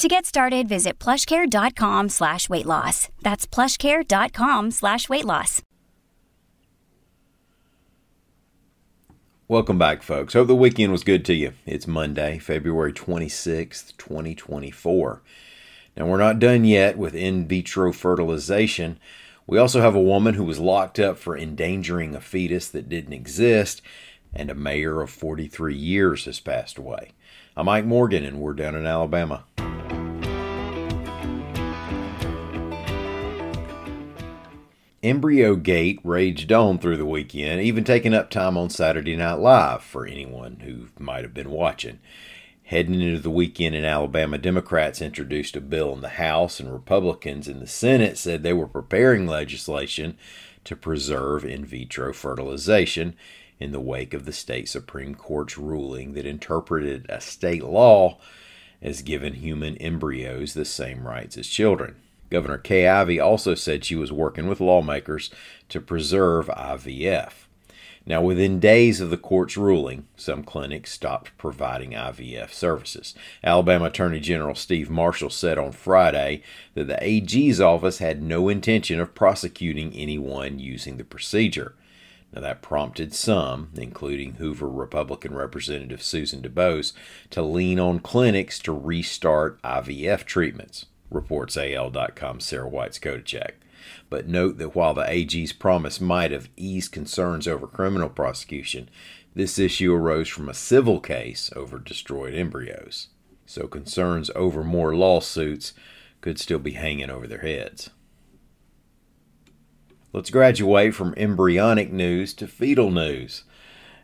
To get started, visit plushcare.com slash weight loss. That's plushcare.com slash weight loss. Welcome back, folks. Hope the weekend was good to you. It's Monday, February 26th, 2024. Now, we're not done yet with in vitro fertilization. We also have a woman who was locked up for endangering a fetus that didn't exist, and a mayor of 43 years has passed away. I'm Mike Morgan, and we're down in Alabama. Embryo Gate raged on through the weekend, even taking up time on Saturday Night Live for anyone who might have been watching. Heading into the weekend in Alabama, Democrats introduced a bill in the House, and Republicans in the Senate said they were preparing legislation to preserve in vitro fertilization in the wake of the state Supreme Court's ruling that interpreted a state law as giving human embryos the same rights as children. Governor Kay Ivey also said she was working with lawmakers to preserve IVF. Now, within days of the court's ruling, some clinics stopped providing IVF services. Alabama Attorney General Steve Marshall said on Friday that the AG's office had no intention of prosecuting anyone using the procedure. Now, that prompted some, including Hoover Republican Representative Susan DuBose, to lean on clinics to restart IVF treatments reports AL.com Sarah Whites-Koditschek. But note that while the AG's promise might have eased concerns over criminal prosecution, this issue arose from a civil case over destroyed embryos. So concerns over more lawsuits could still be hanging over their heads. Let's graduate from embryonic news to fetal news.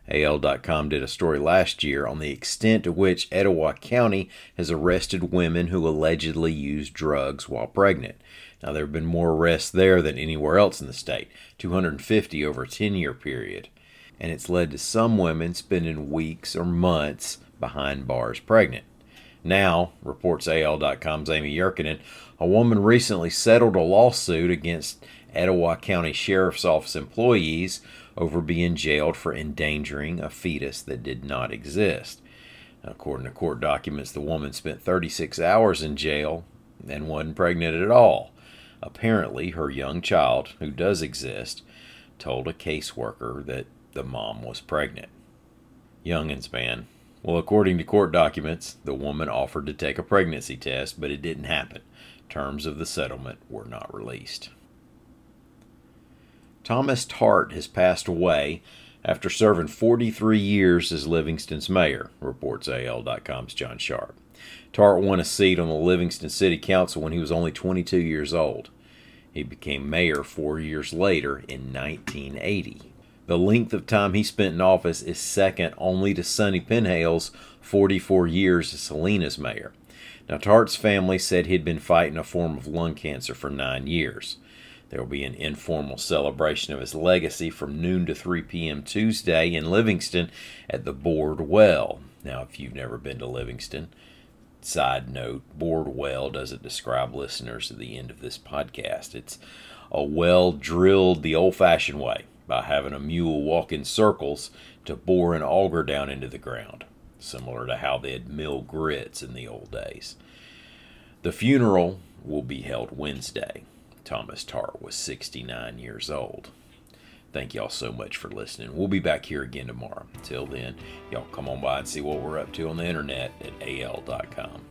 AL.com did a story last year on the extent to which Etowah County has arrested women who allegedly used drugs while pregnant. Now, there have been more arrests there than anywhere else in the state 250 over a 10 year period. And it's led to some women spending weeks or months behind bars pregnant. Now, reports AL.com's Amy Yurkanin, a woman recently settled a lawsuit against Etowah County Sheriff's Office employees over being jailed for endangering a fetus that did not exist. According to court documents, the woman spent 36 hours in jail and wasn't pregnant at all. Apparently, her young child, who does exist, told a caseworker that the mom was pregnant. Youngins, man. Well, according to court documents, the woman offered to take a pregnancy test, but it didn't happen. Terms of the settlement were not released. Thomas Tartt has passed away after serving 43 years as Livingston's mayor, reports AL.com's John Sharp. Tartt won a seat on the Livingston City Council when he was only 22 years old. He became mayor four years later in 1980. The length of time he spent in office is second only to Sonny Penhale's 44 years as Salena's mayor. Now, Tartt's family said he'd been fighting a form of lung cancer for nine years. There will be an informal celebration of his legacy from noon to 3 p.m. Tuesday in Livingston at the Bored Well. Now, if you've never been to Livingston, side note, Bored Well doesn't describe listeners at the end of this podcast. It's a well drilled the old fashioned way by having a mule walk in circles to bore an auger down into the ground, similar to how they'd mill grits in the old days. The funeral will be held Wednesday. Thomas Tartt was 69 years old. Thank y'all so much for listening. We'll be back here again tomorrow. Until then, y'all come on by and see what we're up to on the internet at al.com.